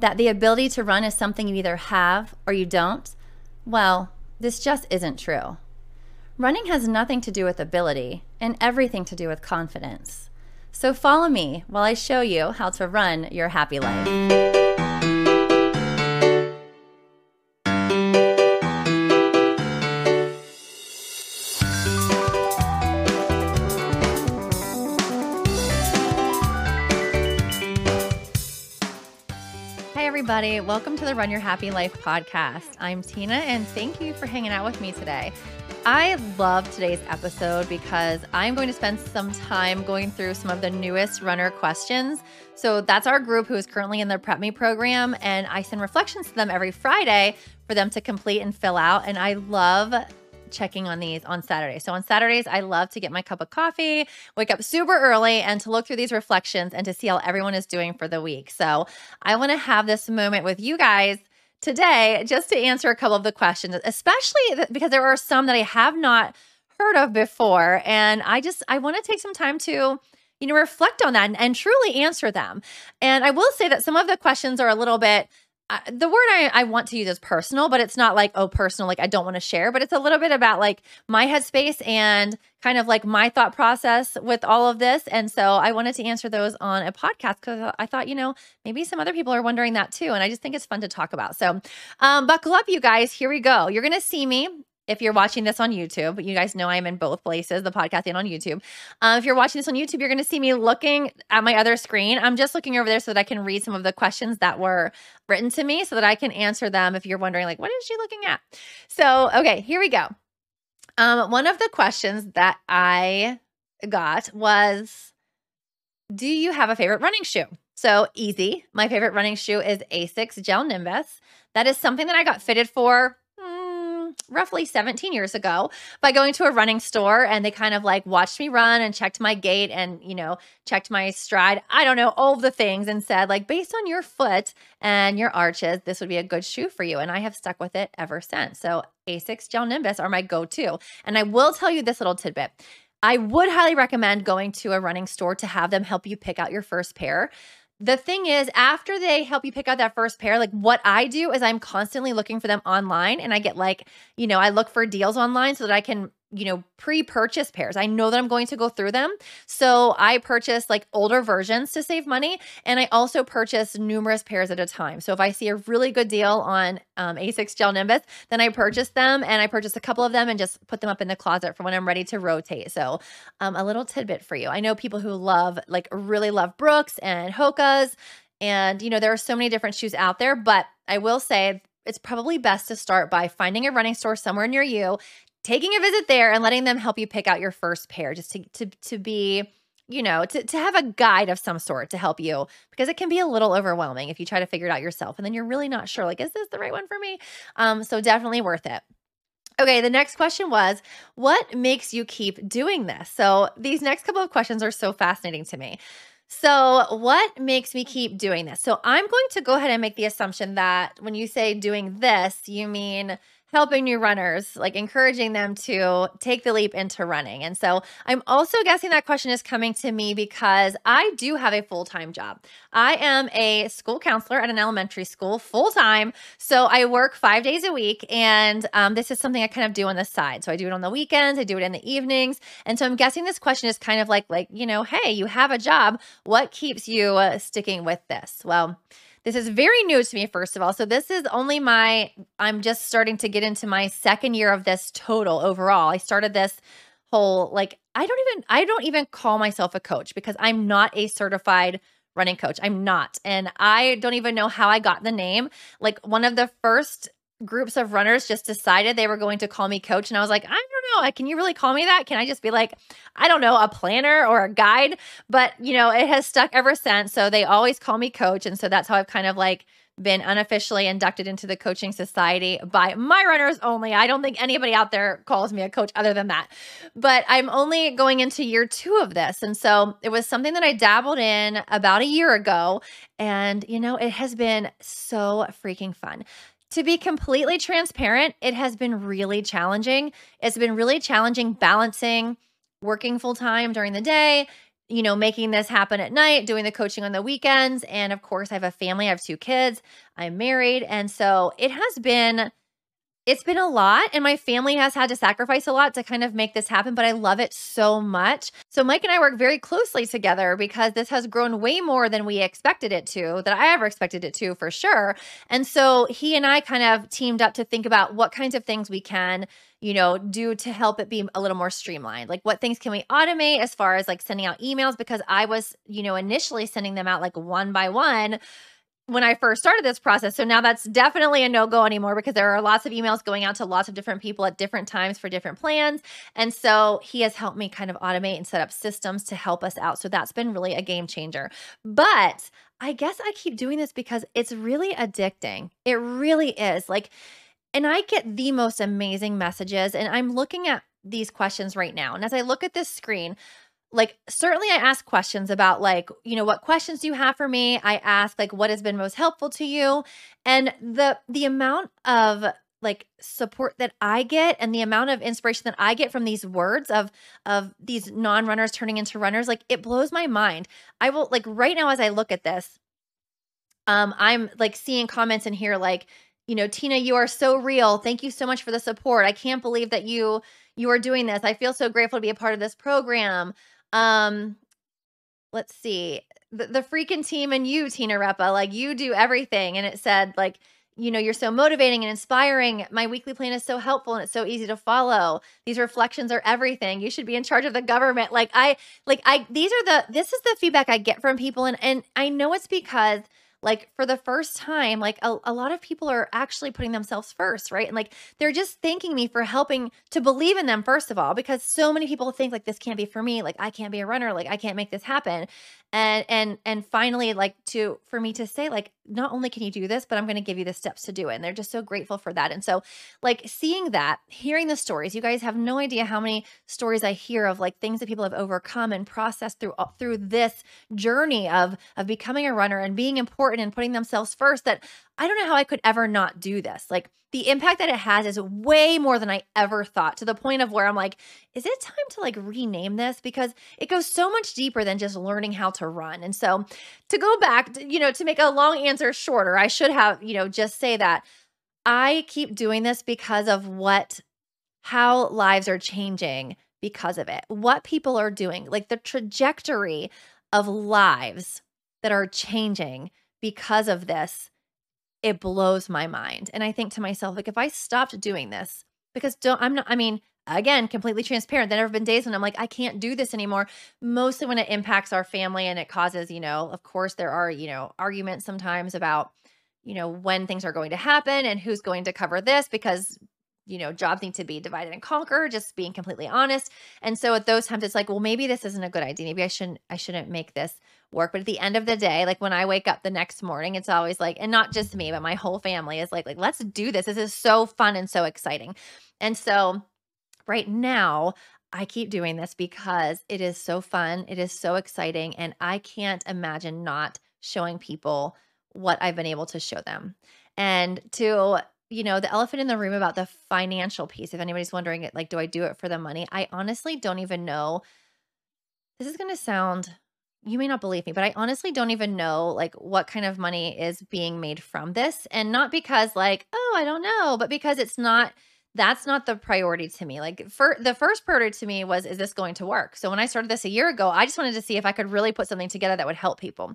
that the ability to run is something you either have or you don't, well, this just isn't true. Running has nothing to do with ability and everything to do with confidence. So follow me while I show you how to run your happy life. Everybody. Welcome to the Run Your Happy Life podcast. I'm Tina, and thank you for hanging out with me today. I love today's episode because I'm going to spend some time going through some of the newest runner questions. So, that's our group who is currently in the Prep Me program, and I send reflections to them every Friday for them to complete and fill out. And I love checking on these on Saturday. So on Saturdays, I love to get my cup of coffee, wake up super early, and to look through these reflections and to see how everyone is doing for the week. So I want to have this moment with you guys today just to answer a couple of the questions, especially because there are some that I have not heard of before. And I just, I want to take some time to you know, reflect on that and, and, truly answer them. And I will say that some of the questions are a little bit the word I, I want to use is personal, but it's not like, oh, personal, like I don't want to share, but it's a little bit about like my headspace and kind of like my thought process with all of this. And so I wanted to answer those on a podcast because I thought, you know, maybe some other people are wondering that too. And I just think it's fun to talk about. So um, buckle up, you guys. Here we go. You're going to see me if you're watching this on YouTube, you guys know I'm in both places, the podcast and on YouTube. Uh, if you're watching this on YouTube, you're going to see me looking at my other screen. I'm just looking over there so that I can read some of the questions that were written to me so that I can answer them if you're wondering, like, what is she looking at? So, okay, here we go. Um, one of the questions that I got was Do you have a favorite running shoe? So easy. My favorite running shoe is Asics Gel Nimbus. That is something that I got fitted for roughly 17 years ago by going to a running store and they kind of like watched me run and checked my gait and, you know, checked my stride. I don't know, all the things and said, like, based on your foot and your arches, this would be a good shoe for you. And I have stuck with it ever since. So Asics Gel Nimbus are my go to. And I will tell you this little tidbit. I would highly recommend going to a running store to have them help you pick out your first pair the thing is, after they help you pick out that first pair, like what I do is I'm constantly looking for them online and I get like, you know, I look for deals online so that I can you know, pre purchase pairs. I know that I'm going to go through them. So I purchase like older versions to save money. And I also purchase numerous pairs at a time. So if I see a really good deal on um, Asics Gel Nimbus, then I purchase them and I purchase a couple of them and just put them up in the closet for when I'm ready to rotate. So um, a little tidbit for you. I know people who love, like, really love Brooks and Hoka's. And, you know, there are so many different shoes out there, but I will say it's probably best to start by finding a running store somewhere near you, taking a visit there and letting them help you pick out your first pair just to to to be you know to, to have a guide of some sort to help you because it can be a little overwhelming if you try to figure it out yourself and then you're really not sure like is this the right one for me um so definitely worth it Okay, the next question was, what makes you keep doing this? So, these next couple of questions are so fascinating to me. So, what makes me keep doing this? So, I'm going to go ahead and make the assumption that when you say doing this, you mean helping new runners, like encouraging them to take the leap into running. And so I'm also guessing that question is coming to me because I do have a full time job. I am a school counselor at an elementary school full time. So I work five days a week. And um, this is something I kind of do on the side. So I do it on the weekends, I do it in the evenings. And so I'm guessing this question is kind of like, like, you know, hey, you have a job. What keeps you uh, sticking with this? Well, this is very new to me, first of all. So, this is only my, I'm just starting to get into my second year of this total overall. I started this whole, like, I don't even, I don't even call myself a coach because I'm not a certified running coach. I'm not. And I don't even know how I got the name. Like, one of the first groups of runners just decided they were going to call me coach. And I was like, I don't know. Can you really call me that? Can I just be like, I don't know, a planner or a guide? But, you know, it has stuck ever since. So they always call me coach. And so that's how I've kind of like been unofficially inducted into the coaching society by my runners only. I don't think anybody out there calls me a coach other than that. But I'm only going into year two of this. And so it was something that I dabbled in about a year ago. And, you know, it has been so freaking fun. To be completely transparent, it has been really challenging. It's been really challenging balancing working full time during the day you know, making this happen at night, doing the coaching on the weekends. And of course, I have a family, I have two kids, I'm married. And so it has been. It's been a lot, and my family has had to sacrifice a lot to kind of make this happen, but I love it so much. So, Mike and I work very closely together because this has grown way more than we expected it to, that I ever expected it to for sure. And so, he and I kind of teamed up to think about what kinds of things we can you know, do to help it be a little more streamlined? Like what things can we automate as far as like sending out emails? Because I was, you know, initially sending them out like one by one when I first started this process. So now that's definitely a no go anymore because there are lots of emails going out to lots of different people at different times for different plans. And so he has helped me kind of automate and set up systems to help us out. So that's been really a game changer. But I guess I keep doing this because it's really addicting. It really is. Like, and I get the most amazing messages. And I'm looking at these questions right now. And as I look at this screen, like certainly I ask questions about like, you know, what questions do you have for me? I ask like what has been most helpful to you? And the the amount of like support that I get and the amount of inspiration that I get from these words of of these non-runners turning into runners, like it blows my mind. I will like right now as I look at this, um, I'm like seeing comments in here like you know, Tina, you are so real. Thank you so much for the support. I can't believe that you you are doing this. I feel so grateful to be a part of this program. Um, let's see. The, the freaking team and you, Tina Repa, like you do everything. And it said, like, you know, you're so motivating and inspiring. My weekly plan is so helpful and it's so easy to follow. These reflections are everything. You should be in charge of the government. Like I like I these are the this is the feedback I get from people and and I know it's because like for the first time like a, a lot of people are actually putting themselves first right? And like they're just thanking me for helping to believe in them first of all because so many people think like this can't be for me. Like i can't be a runner. Like i can't make this happen and and and finally like to for me to say like not only can you do this but i'm going to give you the steps to do it. And they're just so grateful for that. And so like seeing that hearing the stories you guys have no idea how many stories i hear of like things that people have overcome and processed through uh, through this journey of of becoming a runner and being important and putting themselves first that I don't know how I could ever not do this. Like the impact that it has is way more than I ever thought to the point of where I'm like, is it time to like rename this? Because it goes so much deeper than just learning how to run. And so to go back, you know, to make a long answer shorter, I should have, you know, just say that I keep doing this because of what, how lives are changing because of it, what people are doing, like the trajectory of lives that are changing because of this it blows my mind. And I think to myself, like, if I stopped doing this, because don't, I'm not, I mean, again, completely transparent. There have been days when I'm like, I can't do this anymore. Mostly when it impacts our family and it causes, you know, of course, there are, you know, arguments sometimes about, you know, when things are going to happen and who's going to cover this because you know, jobs need to be divided and conquer, just being completely honest. And so at those times it's like, well, maybe this isn't a good idea. Maybe I shouldn't I shouldn't make this work. But at the end of the day, like when I wake up the next morning, it's always like, and not just me, but my whole family is like, like, let's do this. This is so fun and so exciting. And so right now, I keep doing this because it is so fun. It is so exciting. And I can't imagine not showing people what I've been able to show them. And to you know, the elephant in the room about the financial piece. If anybody's wondering, it, like, do I do it for the money? I honestly don't even know. This is going to sound, you may not believe me, but I honestly don't even know, like, what kind of money is being made from this. And not because, like, oh, I don't know, but because it's not that's not the priority to me. Like for the first priority to me was is this going to work? So when I started this a year ago, I just wanted to see if I could really put something together that would help people.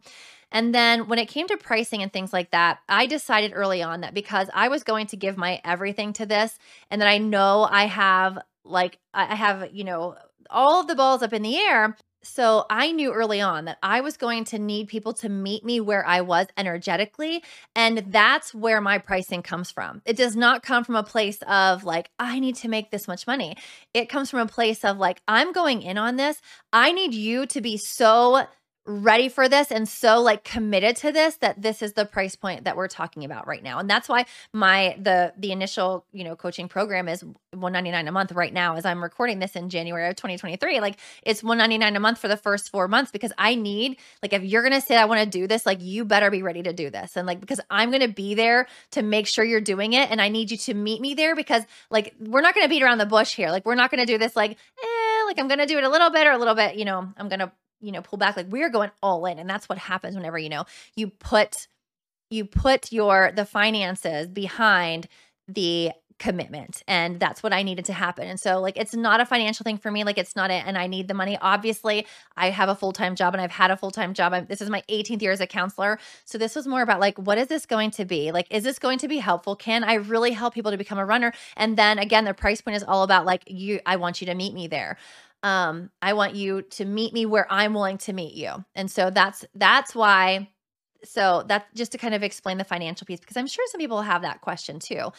And then when it came to pricing and things like that, I decided early on that because I was going to give my everything to this and that I know I have like I have, you know, all of the balls up in the air, so I knew early on that I was going to need people to meet me where I was energetically. And that's where my pricing comes from. It does not come from a place of like, I need to make this much money. It comes from a place of like, I'm going in on this. I need you to be so ready for this and so like committed to this that this is the price point that we're talking about right now. And that's why my the the initial you know coaching program is 199 a month right now as i'm recording this in january of 2023 like it's 199 a month for the first four months because i need like if you're gonna say i want to do this like you better be ready to do this. And like because i'm gonna be there to make sure you're doing it and i need you to meet me there because like we're not gonna beat around the bush here. Like we're not gonna do this like eh, like i'm gonna do it a little bit or a little bit you know i'm gonna you know, pull back. Like we're going all in. And that's what happens whenever, you know, you put you put your the finances behind the commitment and that's what i needed to happen. And so like it's not a financial thing for me like it's not it and i need the money. Obviously i have a full-time job and i've had a full-time job. I'm, this is my 18th year as a counselor. So this was more about like what is this going to be? Like is this going to be helpful? Can i really help people to become a runner? And then again the price point is all about like you i want you to meet me there um, I want you to meet me where I'm willing to meet you. And so that's that's why so that's just to kind of explain the financial piece because I'm sure some people have that question too.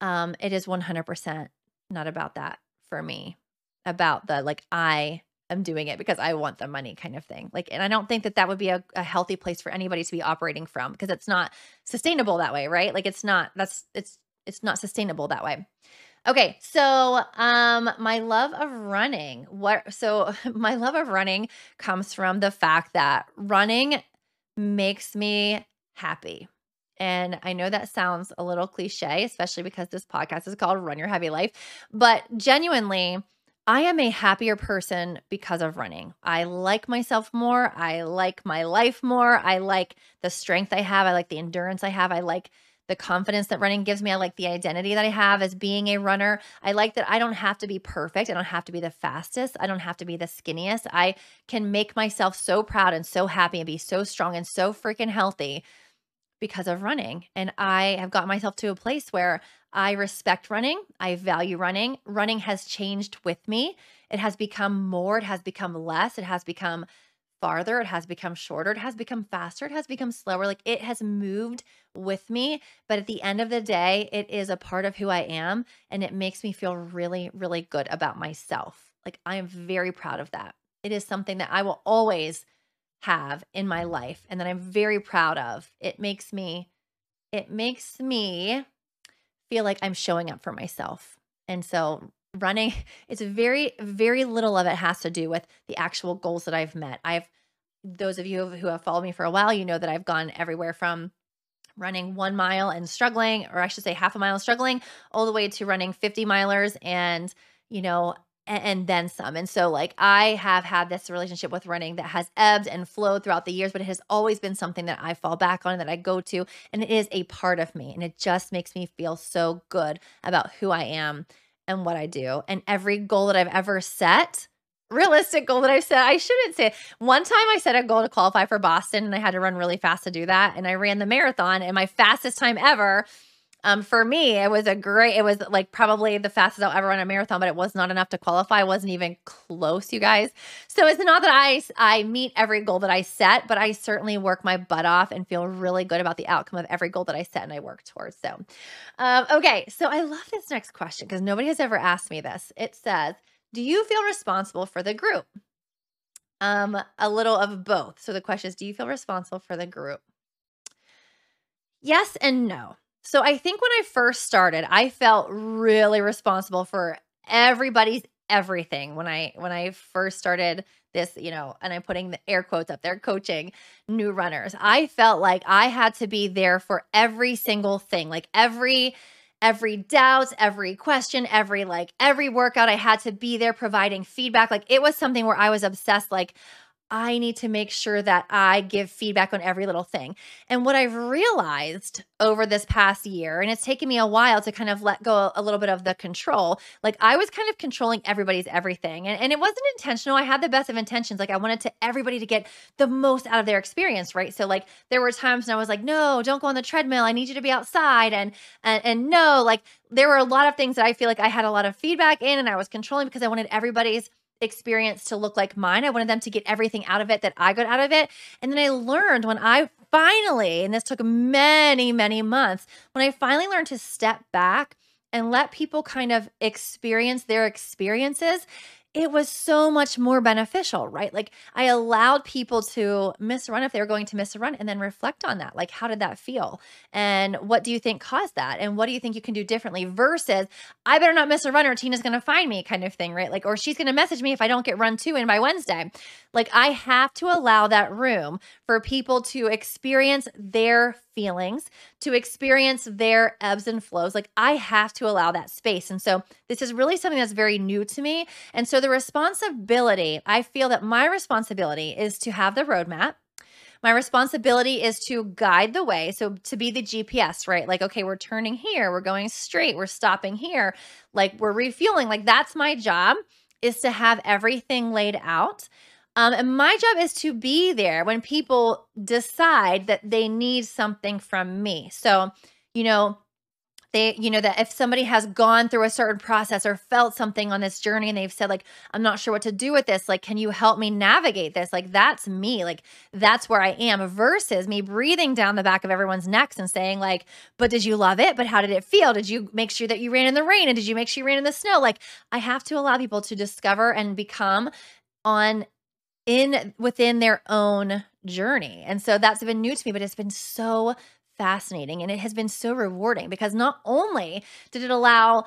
Um, it is 100% not about that for me. About the like I am doing it because I want the money kind of thing. Like, and I don't think that that would be a, a healthy place for anybody to be operating from because it's not sustainable that way, right? Like, it's not. That's it's it's not sustainable that way. Okay, so um my love of running. What so my love of running comes from the fact that running makes me happy. And I know that sounds a little cliche, especially because this podcast is called Run Your Happy Life, but genuinely I am a happier person because of running. I like myself more. I like my life more. I like the strength I have. I like the endurance I have. I like the confidence that running gives me. I like the identity that I have as being a runner. I like that I don't have to be perfect. I don't have to be the fastest. I don't have to be the skinniest. I can make myself so proud and so happy and be so strong and so freaking healthy because of running. And I have got myself to a place where I respect running. I value running. Running has changed with me. It has become more, it has become less, it has become farther, it has become shorter, it has become faster, it has become slower. Like it has moved with me. But at the end of the day, it is a part of who I am. And it makes me feel really, really good about myself. Like I am very proud of that. It is something that I will always have in my life and that I'm very proud of. It makes me, it makes me feel like I'm showing up for myself. And so running it's very very little of it has to do with the actual goals that i've met. I've those of you who have followed me for a while you know that i've gone everywhere from running one mile and struggling or i should say half a mile struggling all the way to running 50 milers and you know and, and then some. And so like i have had this relationship with running that has ebbed and flowed throughout the years but it has always been something that i fall back on that i go to and it is a part of me and it just makes me feel so good about who i am and what I do. And every goal that I've ever set, realistic goal that I've set, I shouldn't say. One time I set a goal to qualify for Boston and I had to run really fast to do that. And I ran the marathon and my fastest time ever um, for me, it was a great, it was like probably the fastest I'll ever run a marathon, but it was not enough to qualify. I wasn't even close, you guys. So it's not that I, I meet every goal that I set, but I certainly work my butt off and feel really good about the outcome of every goal that I set and I work towards. So, um, okay. So I love this next question because nobody has ever asked me this. It says, do you feel responsible for the group? Um, a little of both. So the question is, do you feel responsible for the group? Yes and no. So I think when I first started, I felt really responsible for everybody's everything when I when I first started this, you know, and I'm putting the air quotes up there coaching new runners. I felt like I had to be there for every single thing, like every every doubt, every question, every like every workout I had to be there providing feedback. Like it was something where I was obsessed like I need to make sure that I give feedback on every little thing. And what I've realized over this past year, and it's taken me a while to kind of let go a little bit of the control, like I was kind of controlling everybody's everything. And, and it wasn't intentional. I had the best of intentions. Like I wanted to everybody to get the most out of their experience, right? So like there were times when I was like, no, don't go on the treadmill. I need you to be outside. And and and no, like there were a lot of things that I feel like I had a lot of feedback in and I was controlling because I wanted everybody's experience to look like mine. I wanted them to get everything out of it that I got out of it. And then I learned when I finally, and this took many, many months, when I finally learned to step back and let people kind of experience their experiences, it was so much more beneficial, right? Like I allowed people to miss a run if they were going to miss a run and then reflect on that. Like, how did that feel? And what do you think caused that? And what do you think you can do differently versus I better not miss a run or Tina's going to find me kind of thing, right? Like, or she's going to message me if I don't get run two in by Wednesday. Like, I have to allow that room for people to experience their feelings, to experience their ebbs and flows. Like, I have to allow that space. And so, this is really something that's very new to me. And so, the responsibility, I feel that my responsibility is to have the roadmap. My responsibility is to guide the way. So, to be the GPS, right? Like, okay, we're turning here, we're going straight, we're stopping here, like, we're refueling. Like, that's my job is to have everything laid out. Um, and my job is to be there when people decide that they need something from me. So, you know, they, you know, that if somebody has gone through a certain process or felt something on this journey and they've said, like, I'm not sure what to do with this, like, can you help me navigate this? Like, that's me. Like, that's where I am versus me breathing down the back of everyone's necks and saying, like, but did you love it? But how did it feel? Did you make sure that you ran in the rain? And did you make sure you ran in the snow? Like, I have to allow people to discover and become on in within their own journey. And so that's been new to me, but it's been so fascinating and it has been so rewarding because not only did it allow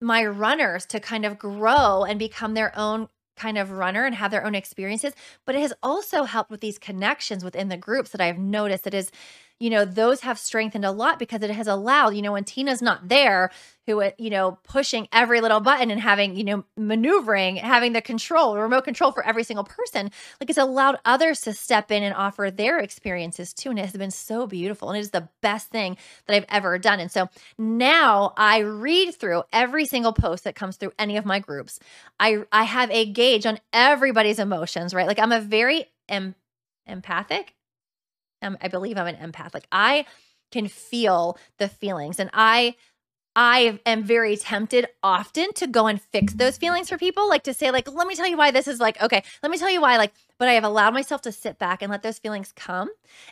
my runners to kind of grow and become their own kind of runner and have their own experiences, but it has also helped with these connections within the groups that I've noticed that is you know, those have strengthened a lot because it has allowed, you know, when Tina's not there, who, uh, you know, pushing every little button and having, you know, maneuvering, having the control, remote control for every single person, like it's allowed others to step in and offer their experiences too. And it has been so beautiful. And it is the best thing that I've ever done. And so now I read through every single post that comes through any of my groups. I, I have a gauge on everybody's emotions, right? Like I'm a very em- empathic um, I believe I'm an empath. Like I can feel the feelings and I I am very tempted often to go and fix those feelings for people, like to say, like, let me tell you why this is like, okay, let me tell you why, like, but I have allowed myself to sit back and let those feelings come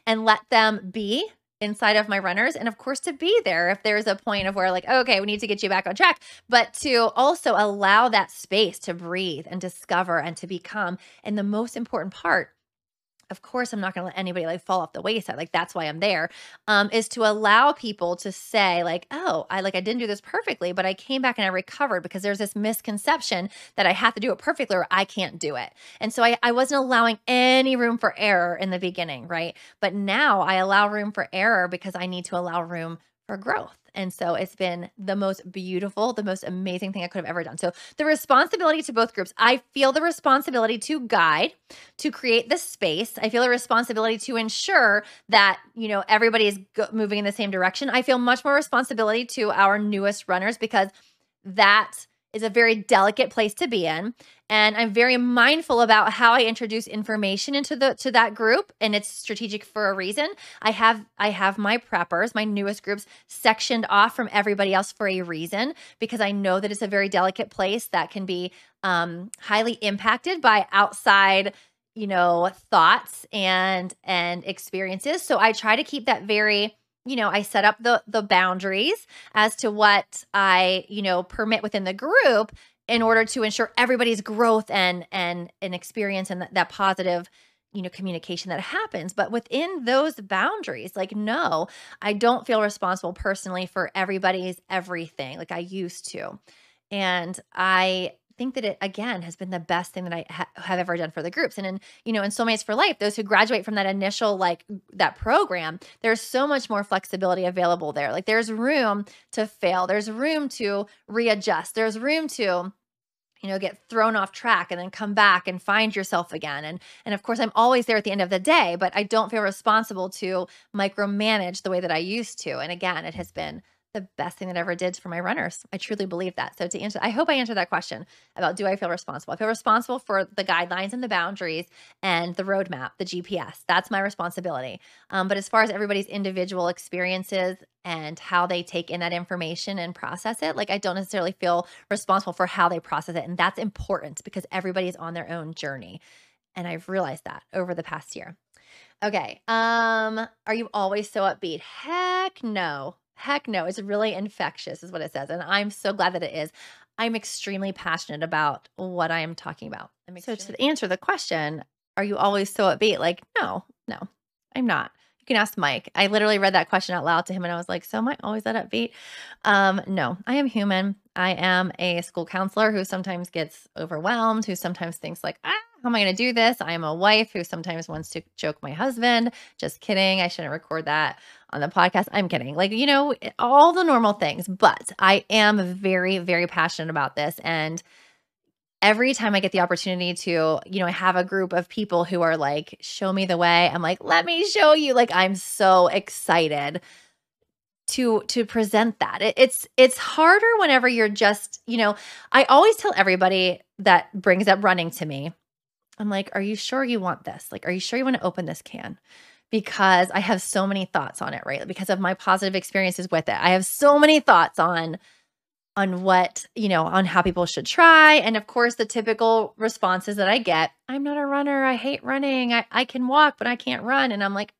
and let them be inside of my runners. And of course, to be there if there's a point of where, like, okay, we need to get you back on track, but to also allow that space to breathe and discover and to become. And the most important part of course i'm not going to let anybody like fall off the wayside like that's why i'm there um is to allow people to say like oh i like i didn't do this perfectly but i came back and i recovered because there's this misconception that i have to do it perfectly or i can't do it. And so i, I wasn't allowing any room for error in the beginning right? But now i allow room for error because i need to allow room for growth and so it's been the most beautiful, the most amazing thing I could have ever done. So the responsibility to both groups, I feel the responsibility to guide, to create the space. I feel a responsibility to ensure that, you know, everybody is go- moving in the same direction. I feel much more responsibility to our newest runners because that is a very delicate place to be in and i'm very mindful about how i introduce information into the to that group and it's strategic for a reason. I have i have my preppers my newest groups sectioned off from everybody else for a reason because i know that it's a very delicate place that can be um, highly impacted by outside you know thoughts and and experiences. So i try to keep that very you know, I set up the the boundaries as to what I, you know, permit within the group in order to ensure everybody's growth and and an experience and that, that positive you know communication that happens. But within those boundaries like no i don't feel responsible personally for everybody's everything like i used to. And i think that it again has been the best thing that I ha- have ever done for the groups. And in you know in Soulmates for Life, those who graduate from that initial like that program, there's so much more flexibility available there. Like there's room to fail. There's room to readjust. There's room to you know get thrown off track and then come back and find yourself again and and of course i'm always there at the end of the day but i don't feel responsible to micromanage the way that i used to and again it has been the best thing that I ever did for my runners. I truly believe that. So to answer, I hope I answered that question about do I feel responsible? I feel responsible for the guidelines and the boundaries and the roadmap, the GPS. That's my responsibility. Um, but as far as everybody's individual experiences and how they take in that information and process it, like I don't necessarily feel responsible for how they process it. And that's important because everybody's on their own journey. And I've realized that over the past year. Okay. Um, are you always so upbeat? Heck no. Heck no, it's really infectious, is what it says. And I'm so glad that it is. I'm extremely passionate about what I am talking about. so to answer the question, are you always so upbeat? Like, no, no, I'm not. You can ask Mike. I literally read that question out loud to him and I was like, so am I always that upbeat? Um, no, I am human. I am a school counselor who sometimes gets overwhelmed, who sometimes thinks like, ah, how am I going to do this? I am a wife who sometimes wants to choke my husband. Just kidding. I shouldn't record that on the podcast. I'm kidding. Like, you know, eh, all the normal things, but I am very, very passionate about this. And every time I get the opportunity to, you know, I have a group of people who are like, show me the way, I'm like, let me show you. Like, I'm so excited to to present that it, it's it's harder whenever you're just you know i always tell everybody that brings up running to me I'm like, are you sure you want this? Like, are you sure you want to open this can? Because I have so many thoughts on it, right? Because of my positive experiences with it. I have so many thoughts on on what, you know, on how people should try. And of course, the typical responses that I get, I'm not a runner. I hate running. I, I can walk, but I can't run. And I'm like,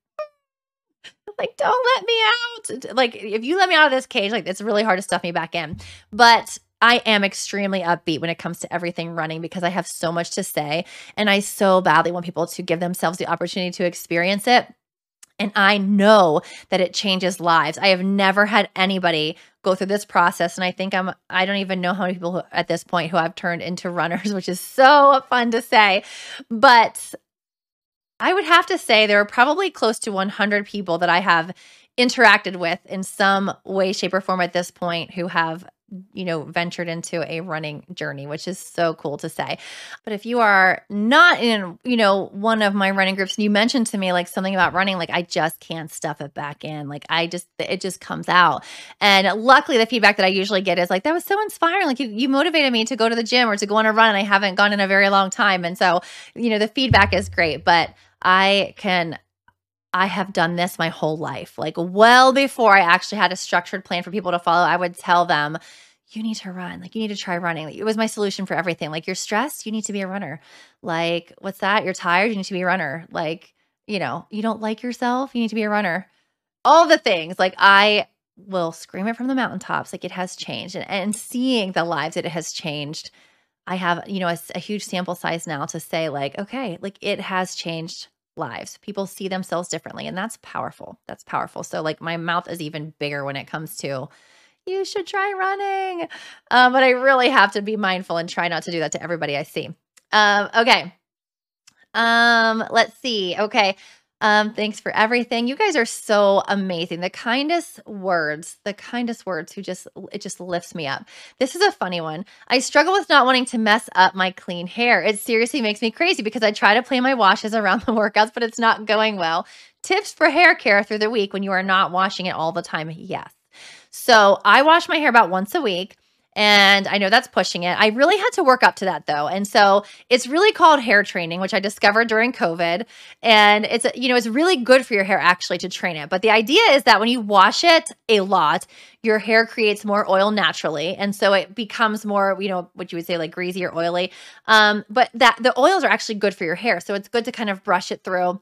like, don't let me out. Like, if you let me out of this cage, like, it's really hard to stuff me back in. But I am extremely upbeat when it comes to everything running because I have so much to say. And I so badly want people to give themselves the opportunity to experience it. And I know that it changes lives. I have never had anybody go through this process. And I think I'm, I don't even know how many people who, at this point who I've turned into runners, which is so fun to say. But I would have to say there are probably close to 100 people that I have interacted with in some way, shape, or form at this point who have you know, ventured into a running journey, which is so cool to say. But if you are not in, you know, one of my running groups and you mentioned to me like something about running, like I just can't stuff it back in. Like I just, it just comes out. And luckily, the feedback that I usually get is like, that was so inspiring. Like you, you motivated me to go to the gym or to go on a run. And I haven't gone in a very long time. And so, you know, the feedback is great. But I can I have done this my whole life. Like, well before I actually had a structured plan for people to follow, I would tell them, you need to run. Like, you need to try running. It was my solution for everything. Like, you're stressed, you need to be a runner. Like, what's that? You're tired, you need to be a runner. Like, you know, you don't like yourself, you need to be a runner. All the things. Like, I will scream it from the mountaintops. Like, it has changed. And, and seeing the lives that it has changed, I have, you know, a, a huge sample size now to say, like, okay, like it has changed lives. People see themselves differently, and that's powerful. That's powerful. So, like, my mouth is even bigger when it comes to you should try running. Um, but I really have to be mindful and try not to do that to everybody I see. Um, okay. Um, let's see. Okay. Um, thanks for everything. You guys are so amazing. The kindest words, the kindest words who just it just lifts me up. This is a funny one. I struggle with not wanting to mess up my clean hair. It seriously makes me crazy because I try to plan my washes around the workouts, but it's not going well. Tips for hair care through the week when you are not washing it all the time. Yes. So I wash my hair about once a week. And I know that's pushing it. I really had to work up to that though. And so it's really called hair training, which I discovered during COVID. And it's, you know, it's really good for your hair actually to train it. But the idea is that when you wash it a lot, your hair creates more oil naturally. And so it becomes more, you know, what you would say like greasy or oily. Um, but that the oils are actually good for your hair. So it's good to kind of brush it through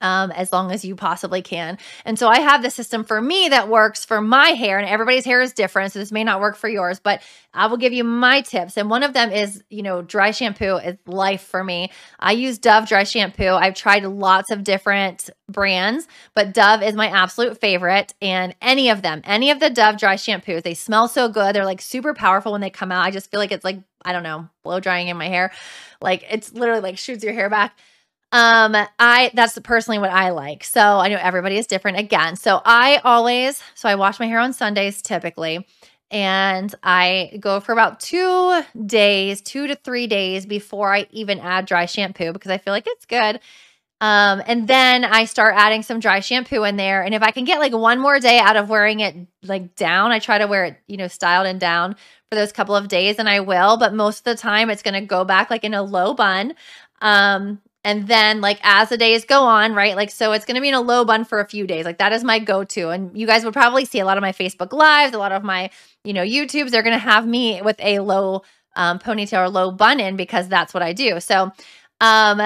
um, as long as you possibly can. And so I have the system for me that works for my hair, and everybody's hair is different. So this may not work for yours, but I will give you my tips. And one of them is, you know, dry shampoo is life for me. I use Dove dry shampoo. I've tried lots of different brands, but Dove is my absolute favorite. And any of them, any of the Dove dry shampoos, they smell so good. They're like super powerful when they come out. I just feel like it's like, I don't know, blow drying in my hair. Like it's literally like shoots your hair back. Um, I that's personally what I like. So I know everybody is different again. So I always so I wash my hair on Sundays typically. And I go for about two days, two to three days before I even add dry shampoo because I feel like it's good. Um, and then I start adding some dry shampoo in there. And if I can get like one more day out of wearing it like down, I try to wear it, you know, styled and down for those couple of days, and I will. But most of the time, it's going to go back like in a low bun. Um, and then, like, as the days go on, right? Like, so it's going to be in a low bun for a few days. Like, that is my go to. And you guys would probably see a lot of my Facebook Lives, a lot of my, you know, YouTubes. They're going to have me with a low um, ponytail or low bun in because that's what I do. So, um,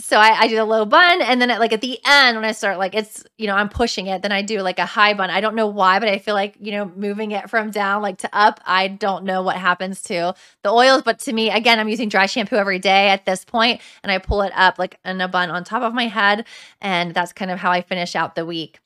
so I, I do a low bun and then at, like at the end when I start like it's you know I'm pushing it then I do like a high bun I don't know why but I feel like you know moving it from down like to up I don't know what happens to the oils but to me again I'm using dry shampoo every day at this point and I pull it up like in a bun on top of my head and that's kind of how I finish out the week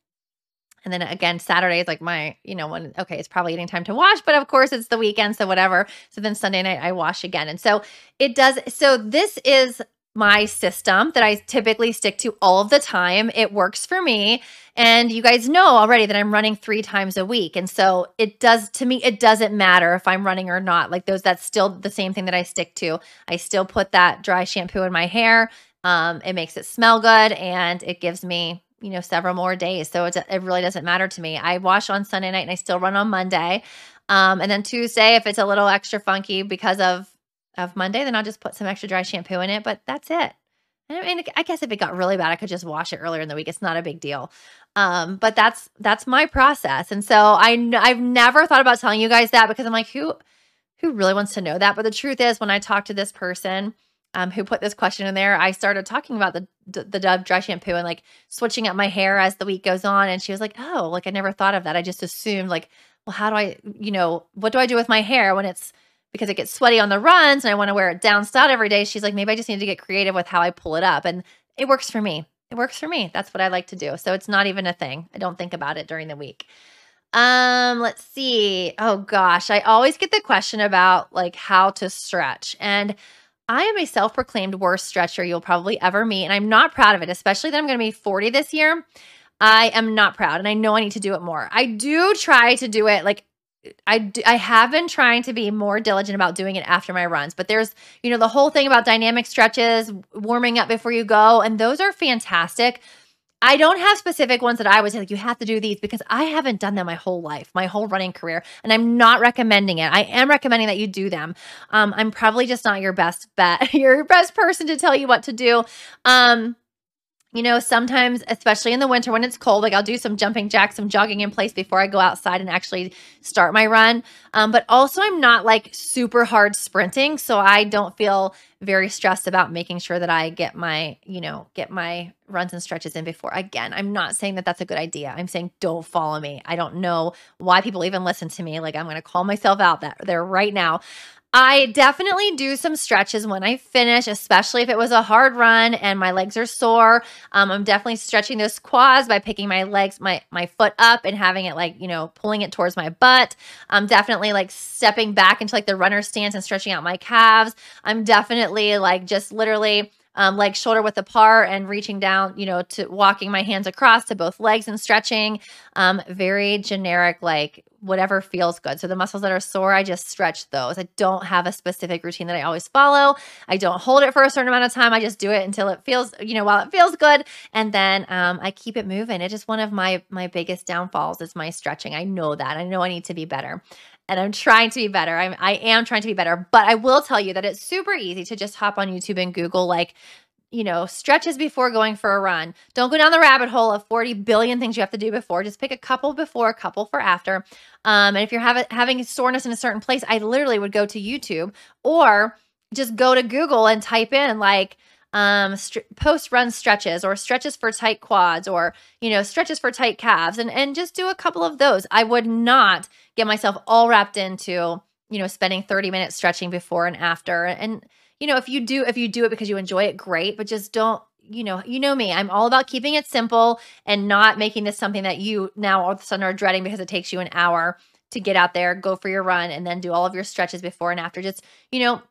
and then again, Saturday is like my, you know, when, okay, it's probably getting time to wash, but of course it's the weekend. So whatever. So then Sunday night I wash again. And so it does. So this is my system that I typically stick to all of the time. It works for me. And you guys know already that I'm running three times a week. And so it does, to me, it doesn't matter if I'm running or not. Like those, that's still the same thing that I stick to. I still put that dry shampoo in my hair. Um, it makes it smell good and it gives me, you know, several more days. So it, it really doesn't matter to me. I wash on Sunday night and I still run on Monday. Um, and then Tuesday, if it's a little extra funky because of of Monday, then I'll just put some extra dry shampoo in it. But that's it. I mean, I guess if it got really bad, I could just wash it earlier in the week. It's not a big deal. Um, but that's that's my process, and so I I've never thought about telling you guys that because I'm like, who who really wants to know that? But the truth is, when I talked to this person um, who put this question in there, I started talking about the the Dove dry shampoo and like switching up my hair as the week goes on, and she was like, oh, like I never thought of that. I just assumed like, well, how do I, you know, what do I do with my hair when it's because it gets sweaty on the runs and I want to wear it down style every day. She's like, maybe I just need to get creative with how I pull it up. And it works for me. It works for me. That's what I like to do. So it's not even a thing. I don't think about it during the week. Um, let's see. Oh gosh, I always get the question about like how to stretch. And I am a self-proclaimed worst stretcher you'll probably ever meet, and I'm not proud of it, especially that I'm going to be 40 this year. I am not proud, and I know I need to do it more. I do try to do it like I, I have been trying to be more diligent about doing it after my runs, but there's, you know, the whole thing about dynamic stretches, warming up before you go, and those are fantastic. I don't have specific ones that I would say, like, you have to do these because I haven't done them my whole life, my whole running career, and I'm not recommending it. I am recommending that you do them. Um, I'm probably just not your best bet, your best person to tell you what to do. Um, you know, sometimes, especially in the winter when it's cold, like I'll do some jumping jacks, some jogging in place before I go outside and actually start my run. Um, but also, I'm not like super hard sprinting. So I don't feel very stressed about making sure that I get my, you know, get my runs and stretches in before. Again, I'm not saying that that's a good idea. I'm saying don't follow me. I don't know why people even listen to me. Like I'm going to call myself out that there right now. I definitely do some stretches when I finish, especially if it was a hard run and my legs are sore. Um, I'm definitely stretching those quads by picking my legs, my my foot up and having it like, you know, pulling it towards my butt. I'm definitely like stepping back into like the runner stance and stretching out my calves. I'm definitely like just literally um, legs shoulder width apart and reaching down, you know, to walking my hands across to both legs and stretching. Um, very generic, like whatever feels good. So the muscles that are sore, I just stretch those. I don't have a specific routine that I always follow. I don't hold it for a certain amount of time. I just do it until it feels, you know, while it feels good, and then um, I keep it moving. It's just one of my my biggest downfalls is my stretching. I know that. I know I need to be better and I'm trying to be better. I'm, I am trying to be better, but I will tell you that it's super easy to just hop on YouTube and Google like, you know, stretches before going for a run. Don't go down the rabbit hole of 40 billion things you have to do before. Just pick a couple before, a couple for after. Um, and if you're having having soreness in a certain place, I literally would go to YouTube or just go to Google and type in like um st- post run stretches or stretches for tight quads or you know stretches for tight calves and and just do a couple of those. I would not get myself all wrapped into you know spending 30 minutes stretching before and after. And you know if you do if you do it because you enjoy it great but just don't you know you know me i'm all about keeping it simple and not making this something that you now all of a sudden are dreading because it takes you an hour to get out there go for your run and then do all of your stretches before and after. Just you know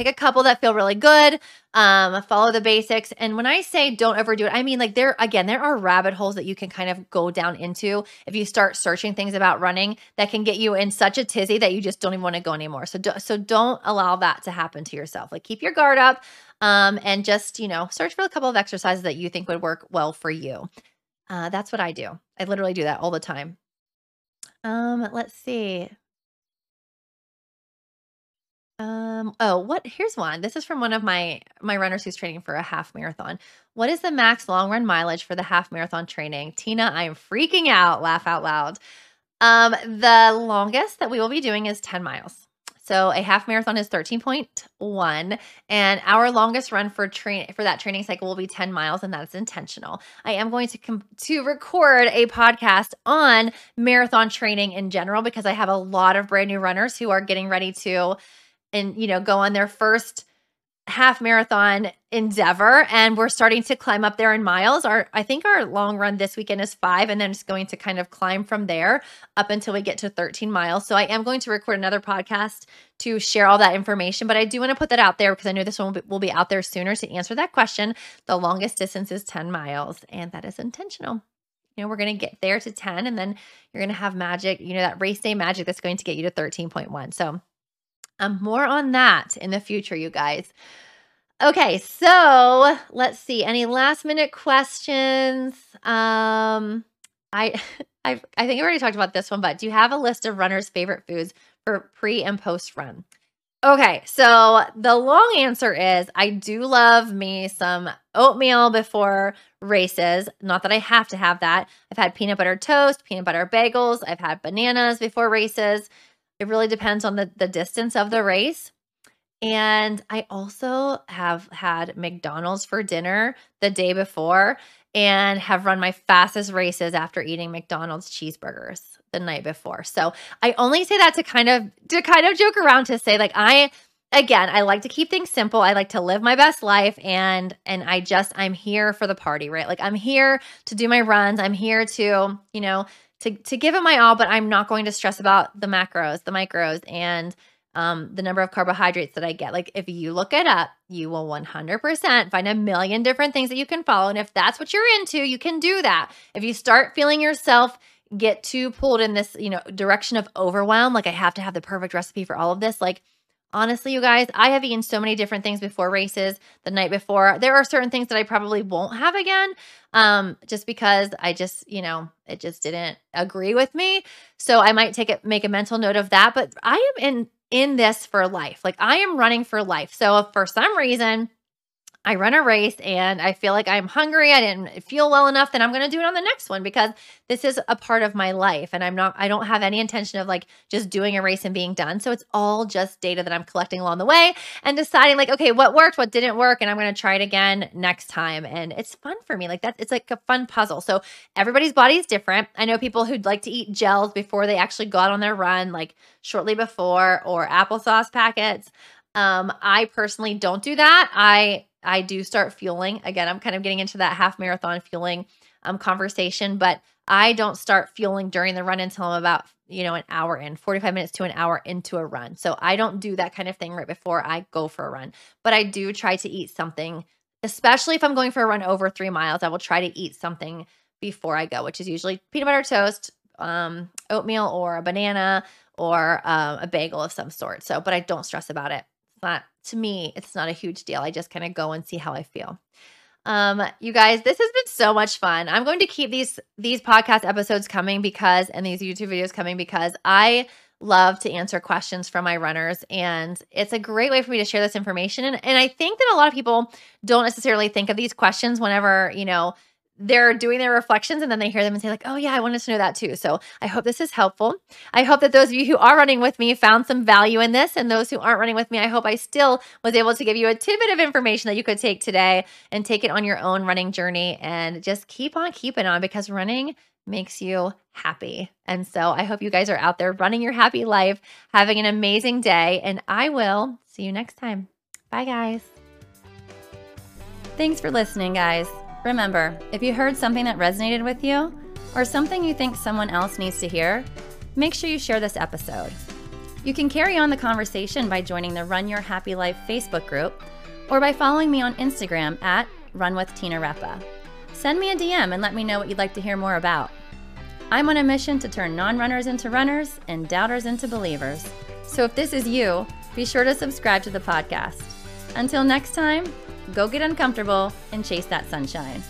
pick a couple that feel really good um follow the basics. And when i say don't overdo it i mean like there again there are rabbit holes that you can kind of go down into if you start searching things about running that can get you in such a tizzy that you just don't even want to go anymore. So do, so don't allow that to happen to yourself. Like keep your guard up um and just you know search for a couple of exercises that you think would work well for you. Uh, that's what i do. I literally do that all the time. Um let's see um, oh, what here's one. This is from one of my my runners who's training for a half marathon. What is the max long run mileage for the half marathon training? Tina, I am freaking out. Laugh out loud. Um, the longest that we will be doing is 10 miles. So a half marathon is 13.1 and our longest run for train for that training cycle will be 10 miles and that's intentional. I am going to com- to record a podcast on marathon training in general because I have a lot of brand new runners who are getting ready to and you know go on their first half marathon endeavor and we're starting to climb up there in miles. Our i think our long run this weekend is five and then it's going to kind of climb from there up until we get to 13 miles. So i am going to record another podcast to share all that information but i do want to put that out there because i know this one will be, will be out there sooner to answer that question. The longest distance is 10 miles and that is intentional. You know we're going to get there to 10 and then you're going to have magic you know that race day magic that's going to get you to 13.1 so um, more on that in the future, you guys. Okay, so let's see. Any last minute questions? Um, I, I, I think I already talked about this one, but do you have a list of runners' favorite foods for pre and post run? Okay, so the long answer is I do love me some oatmeal before races. Not that I have to have that. I've had peanut butter toast, peanut butter bagels, I've had bananas before races. It really depends on the, the distance of the race. And I also have had McDonald's for dinner the day before and have run my fastest races after eating McDonald's cheeseburgers the night before. So I only say that to kind of to kind of joke around to say like I again, I like to keep things simple. I like to live my best life and and I just I'm here for the party, right? Like I'm here to do my runs. I'm here to, you know, to to give it my all, but I'm not going to stress about the macros, the micros, and um, the number of carbohydrates that I get. Like if you look it up, you will 100% find a million different things that you can follow. And if that's what you're into, you can do that. If you start feeling yourself get too pulled in this, you know, direction of overwhelm, like I have to have the perfect recipe for all of this, like Honestly, you guys, I have eaten so many different things before races the night before. There are certain things that I probably won't have again um just because I just, you know, it just didn't agree with me. So I might take it make a mental note of that, but I am in in this for life. Like I am running for life. So if for some reason I run a race and I feel like I'm hungry, I didn't feel well enough, then I'm going to do it on the next one because this is a part of my life and I'm not I don't have any intention of like just doing a race and being done. So it's all just data that I'm collecting along the way and deciding like okay, what worked, what didn't work and I'm going to try it again next time and it's fun for me. Like that it's like a fun puzzle. So everybody's body is different. I know people who'd like to eat gels before they actually go out on their run like shortly before or applesauce packets. Um, I personally don't do that. I I do start fueling. Again, I'm kind of getting into that half marathon fueling um, conversation, but I don't start fueling during the run until I'm about, you know, an hour in, 45 minutes to an hour into a run. So I don't do that kind of thing right before I go for a run, but I do try to eat something, especially if I'm going for a run over three miles. I will try to eat something before I go, which is usually peanut butter toast, um, oatmeal, or a banana, or um, a bagel of some sort. So, but I don't stress about it not to me, it's not a huge deal. I just kind of go and see how I feel. Um, you guys, this has been so much fun. I'm going to keep these these podcast episodes coming because and these YouTube videos coming because I love to answer questions from my runners and it's a great way for me to share this information and, and I think that a lot of people don't necessarily think of these questions whenever, you know, they're doing their reflections and then they hear them and say like oh yeah i wanted to know that too. So i hope this is helpful. I hope that those of you who are running with me found some value in this and those who aren't running with me i hope i still was able to give you a tidbit of information that you could take today and take it on your own running journey and just keep on keeping on because running makes you happy. And so i hope you guys are out there running your happy life having an amazing day and i will see you next time. Bye guys. Thanks for listening guys Remember, if you heard something that resonated with you, or something you think someone else needs to hear, make sure you share this episode. You can carry on the conversation by joining the Run Your Happy Life Facebook group or by following me on Instagram at Run with Tina Repa. Send me a DM and let me know what you'd like to hear more about. I'm on a mission to turn non runners into runners and doubters into believers. So if this is you, be sure to subscribe to the podcast. Until next time, Go get uncomfortable and chase that sunshine.